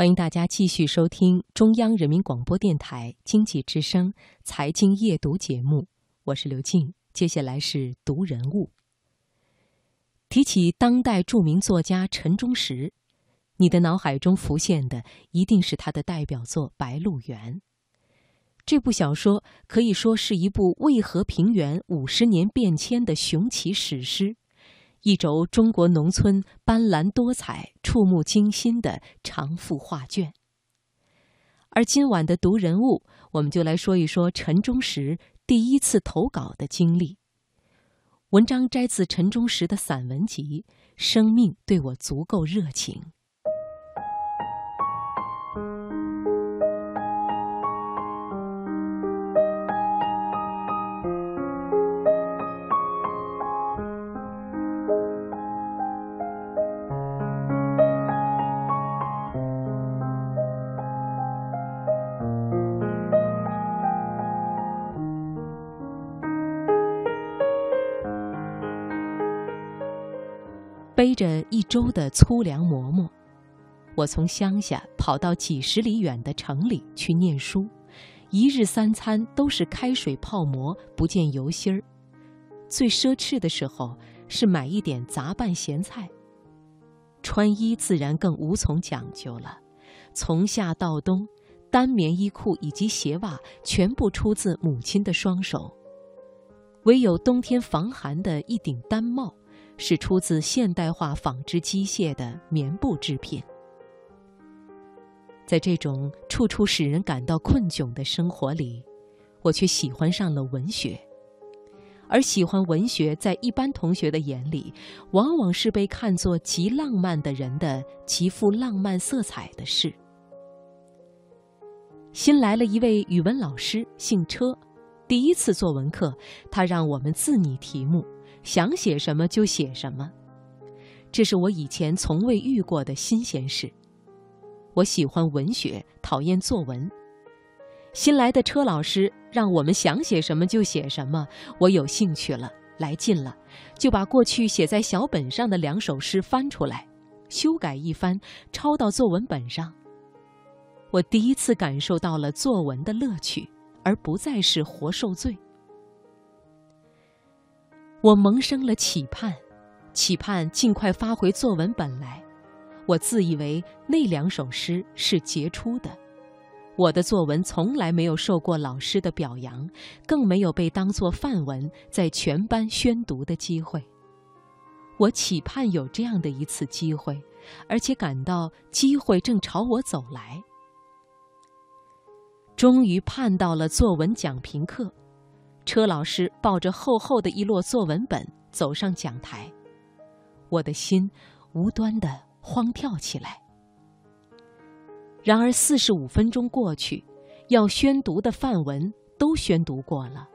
欢迎大家继续收听中央人民广播电台经济之声财经夜读节目，我是刘静。接下来是读人物。提起当代著名作家陈忠实，你的脑海中浮现的一定是他的代表作《白鹿原》。这部小说可以说是一部渭河平原五十年变迁的雄奇史诗。一轴中国农村斑斓多彩、触目惊心的长幅画卷。而今晚的读人物，我们就来说一说陈忠实第一次投稿的经历。文章摘自陈忠实的散文集《生命对我足够热情》。背着一周的粗粮馍馍，我从乡下跑到几十里远的城里去念书，一日三餐都是开水泡馍，不见油心儿。最奢侈的时候是买一点杂拌咸菜。穿衣自然更无从讲究了，从夏到冬，单棉衣裤以及鞋袜全部出自母亲的双手，唯有冬天防寒的一顶单帽。是出自现代化纺织机械的棉布制品。在这种处处使人感到困窘的生活里，我却喜欢上了文学。而喜欢文学，在一般同学的眼里，往往是被看作极浪漫的人的极富浪漫色彩的事。新来了一位语文老师，姓车。第一次作文课，他让我们自拟题目。想写什么就写什么，这是我以前从未遇过的新鲜事。我喜欢文学，讨厌作文。新来的车老师让我们想写什么就写什么，我有兴趣了，来劲了，就把过去写在小本上的两首诗翻出来，修改一番，抄到作文本上。我第一次感受到了作文的乐趣，而不再是活受罪。我萌生了期盼，期盼尽快发回作文本来。我自以为那两首诗是杰出的。我的作文从来没有受过老师的表扬，更没有被当作范文在全班宣读的机会。我期盼有这样的一次机会，而且感到机会正朝我走来。终于盼到了作文讲评课。车老师抱着厚厚的一摞作文本走上讲台，我的心无端的慌跳起来。然而四十五分钟过去，要宣读的范文都宣读过了，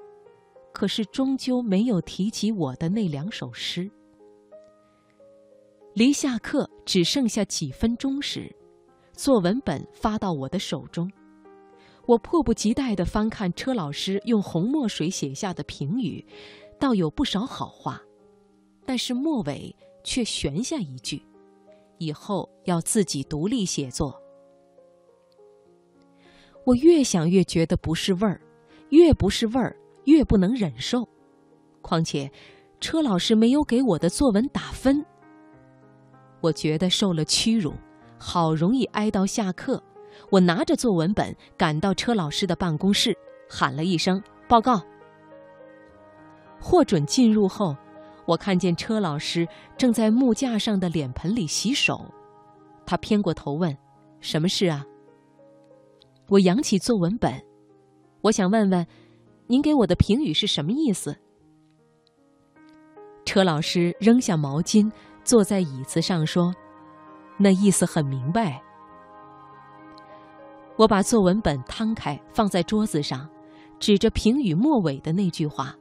可是终究没有提及我的那两首诗。离下课只剩下几分钟时，作文本发到我的手中。我迫不及待地翻看车老师用红墨水写下的评语，倒有不少好话，但是末尾却悬下一句：“以后要自己独立写作。”我越想越觉得不是味儿，越不是味儿越不能忍受。况且，车老师没有给我的作文打分，我觉得受了屈辱，好容易挨到下课。我拿着作文本赶到车老师的办公室，喊了一声“报告”。获准进入后，我看见车老师正在木架上的脸盆里洗手。他偏过头问：“什么事啊？”我扬起作文本，我想问问，您给我的评语是什么意思？车老师扔下毛巾，坐在椅子上说：“那意思很明白。”我把作文本摊开放在桌子上，指着评语末尾的那句话：“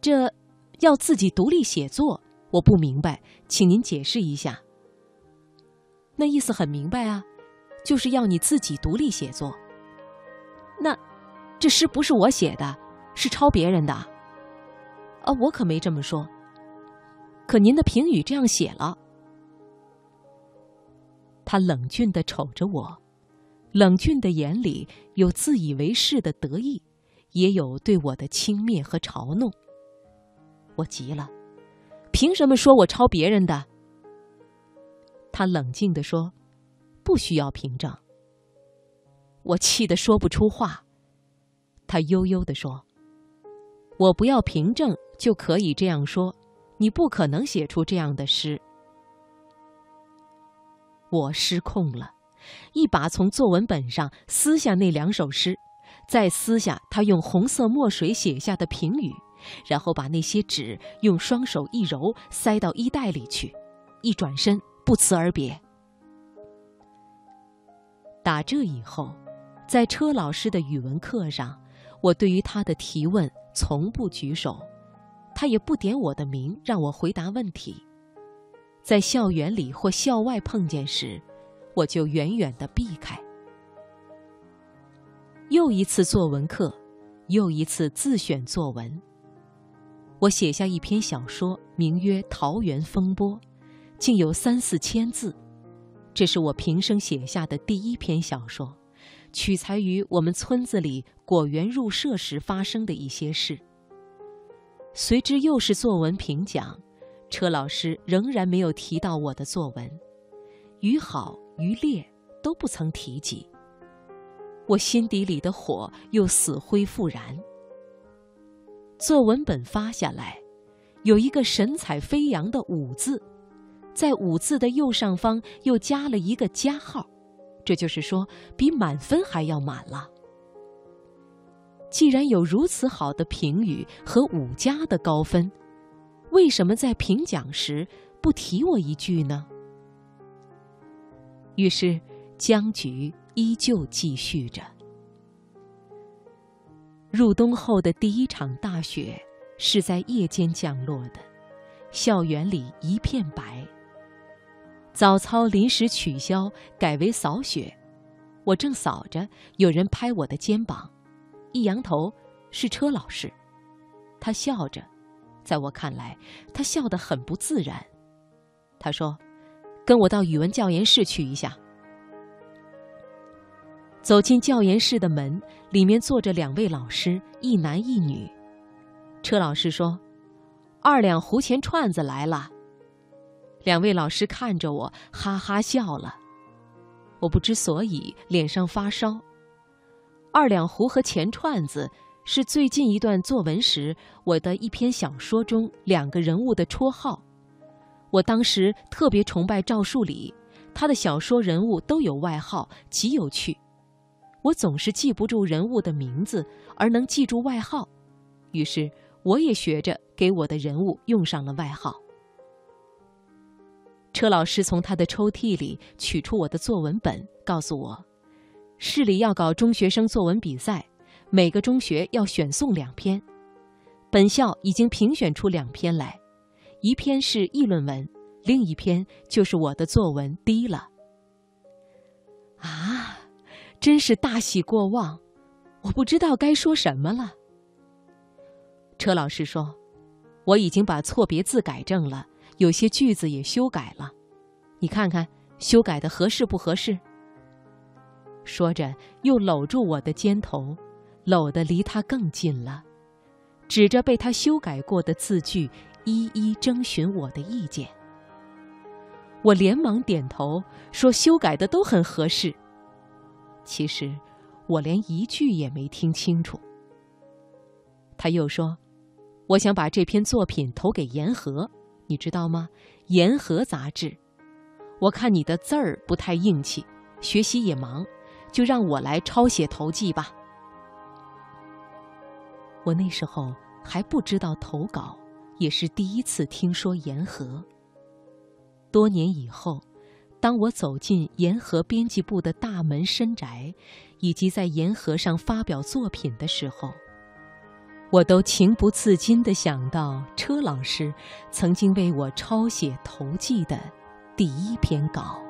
这要自己独立写作，我不明白，请您解释一下。”那意思很明白啊，就是要你自己独立写作。那这诗不是我写的，是抄别人的。啊，我可没这么说。可您的评语这样写了。他冷峻的瞅着我，冷峻的眼里有自以为是的得意，也有对我的轻蔑和嘲弄。我急了，凭什么说我抄别人的？他冷静地说：“不需要凭证。”我气得说不出话。他悠悠地说：“我不要凭证就可以这样说，你不可能写出这样的诗。”我失控了，一把从作文本上撕下那两首诗，再撕下他用红色墨水写下的评语，然后把那些纸用双手一揉，塞到衣袋里去，一转身不辞而别。打这以后，在车老师的语文课上，我对于他的提问从不举手，他也不点我的名让我回答问题。在校园里或校外碰见时，我就远远的避开。又一次作文课，又一次自选作文。我写下一篇小说，名曰《桃园风波》，竟有三四千字。这是我平生写下的第一篇小说，取材于我们村子里果园入社时发生的一些事。随之又是作文评奖。车老师仍然没有提到我的作文，于好于烈都不曾提及。我心底里的火又死灰复燃。作文本发下来，有一个神采飞扬的“武”字，在“武”字的右上方又加了一个加号，这就是说比满分还要满了。既然有如此好的评语和五加的高分。为什么在评奖时不提我一句呢？于是僵局依旧继续着。入冬后的第一场大雪是在夜间降落的，校园里一片白。早操临时取消，改为扫雪。我正扫着，有人拍我的肩膀，一扬头，是车老师。他笑着。在我看来，他笑得很不自然。他说：“跟我到语文教研室去一下。”走进教研室的门，里面坐着两位老师，一男一女。车老师说：“二两胡钱串子来了。”两位老师看着我，哈哈笑了。我不知所以，脸上发烧。二两胡和钱串子。是最近一段作文时，我的一篇小说中两个人物的绰号。我当时特别崇拜赵树理，他的小说人物都有外号，极有趣。我总是记不住人物的名字，而能记住外号，于是我也学着给我的人物用上了外号。车老师从他的抽屉里取出我的作文本，告诉我，市里要搞中学生作文比赛。每个中学要选送两篇，本校已经评选出两篇来，一篇是议论文，另一篇就是我的作文《低了》。啊，真是大喜过望，我不知道该说什么了。车老师说，我已经把错别字改正了，有些句子也修改了，你看看修改的合适不合适？说着，又搂住我的肩头。搂得离他更近了，指着被他修改过的字句，一一征询我的意见。我连忙点头说：“修改的都很合适。”其实，我连一句也没听清楚。他又说：“我想把这篇作品投给《言和》，你知道吗？《言和》杂志。我看你的字儿不太硬气，学习也忙，就让我来抄写投寄吧。”我那时候还不知道投稿，也是第一次听说言和。多年以后，当我走进言和编辑部的大门深宅，以及在言和上发表作品的时候，我都情不自禁地想到车老师曾经为我抄写投寄的第一篇稿。